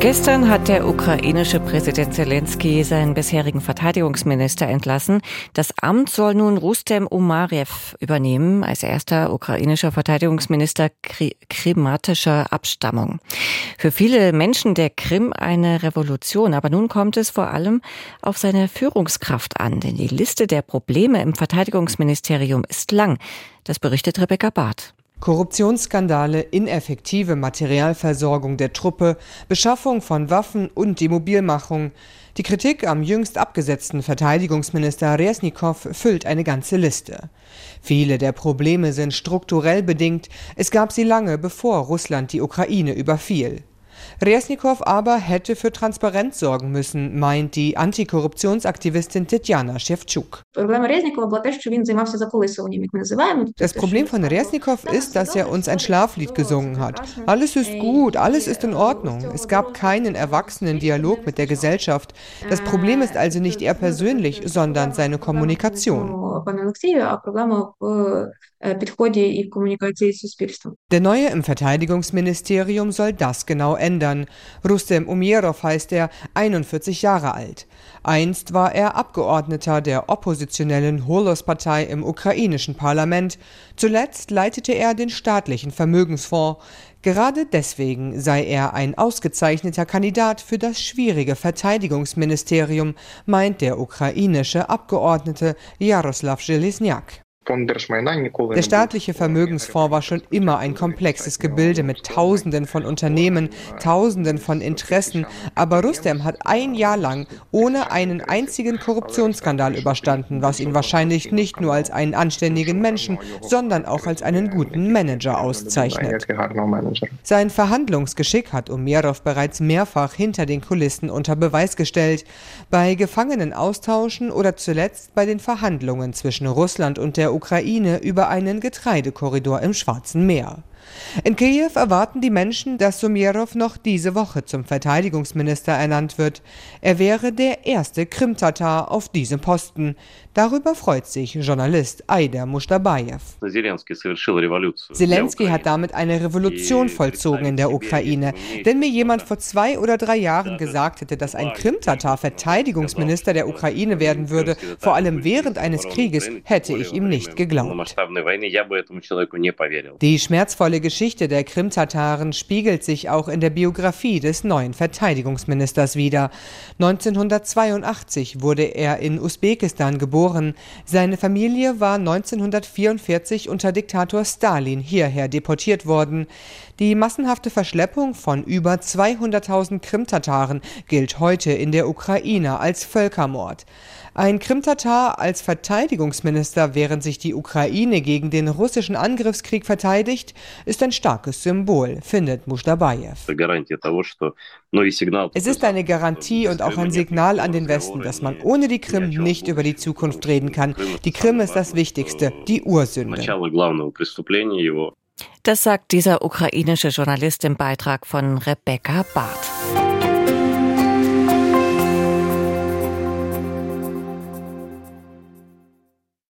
Gestern hat der ukrainische Präsident Zelensky seinen bisherigen Verteidigungsminister entlassen. Das Amt soll nun Rustem Umarev übernehmen, als erster ukrainischer Verteidigungsminister krimatischer Abstammung. Für viele Menschen der Krim eine Revolution, aber nun kommt es vor allem auf seine Führungskraft an, denn die Liste der Probleme im Verteidigungsministerium ist lang. Das berichtet Rebecca Barth. Korruptionsskandale, ineffektive Materialversorgung der Truppe, Beschaffung von Waffen und die Mobilmachung. Die Kritik am jüngst abgesetzten Verteidigungsminister Resnikow füllt eine ganze Liste. Viele der Probleme sind strukturell bedingt, es gab sie lange bevor Russland die Ukraine überfiel. Resnikow aber hätte für Transparenz sorgen müssen, meint die Antikorruptionsaktivistin Tetjana Shevchuk. Das Problem von Resnikow ist, dass er uns ein Schlaflied gesungen hat. Alles ist gut, alles ist in Ordnung. Es gab keinen erwachsenen Dialog mit der Gesellschaft. Das Problem ist also nicht er persönlich, sondern seine Kommunikation. Der Neue im Verteidigungsministerium soll das genau ändern. Rustem Umerov heißt er, 41 Jahre alt. Einst war er Abgeordneter der oppositionellen Holos-Partei im ukrainischen Parlament. Zuletzt leitete er den staatlichen Vermögensfonds. Gerade deswegen sei er ein ausgezeichneter Kandidat für das schwierige Verteidigungsministerium, meint der ukrainische Abgeordnete Jaroslav Železniak. Der staatliche Vermögensfonds war schon immer ein komplexes Gebilde mit Tausenden von Unternehmen, Tausenden von Interessen, aber Rustem hat ein Jahr lang ohne einen einzigen Korruptionsskandal überstanden, was ihn wahrscheinlich nicht nur als einen anständigen Menschen, sondern auch als einen guten Manager auszeichnet. Sein Verhandlungsgeschick hat Umerov bereits mehrfach hinter den Kulissen unter Beweis gestellt, bei Gefangenenaustauschen oder zuletzt bei den Verhandlungen zwischen Russland und der Ukraine über einen Getreidekorridor im Schwarzen Meer. In Kiew erwarten die Menschen, dass Sumirov noch diese Woche zum Verteidigungsminister ernannt wird. Er wäre der erste Krim-Tatar auf diesem Posten. Darüber freut sich Journalist Aider Mushtabayev. Zelensky hat damit eine Revolution vollzogen in der Ukraine. Wenn mir jemand vor zwei oder drei Jahren gesagt hätte, dass ein Krim-Tatar Verteidigungsminister der Ukraine werden würde, vor allem während eines Krieges, hätte ich ihm nicht geglaubt. Die schmerzvolle dunkle Geschichte der Krimtataren spiegelt sich auch in der Biografie des neuen Verteidigungsministers wider. 1982 wurde er in Usbekistan geboren. Seine Familie war 1944 unter Diktator Stalin hierher deportiert worden. Die massenhafte Verschleppung von über 200.000 Krimtataren gilt heute in der Ukraine als Völkermord. Ein Krimtatar als Verteidigungsminister, während sich die Ukraine gegen den russischen Angriffskrieg verteidigt, ist ein starkes Symbol, findet Mushtabayev. Es ist eine Garantie und auch ein Signal an den Westen, dass man ohne die Krim nicht über die Zukunft reden kann. Die Krim ist das Wichtigste, die Ursünde. Das sagt dieser ukrainische Journalist im Beitrag von Rebecca Barth.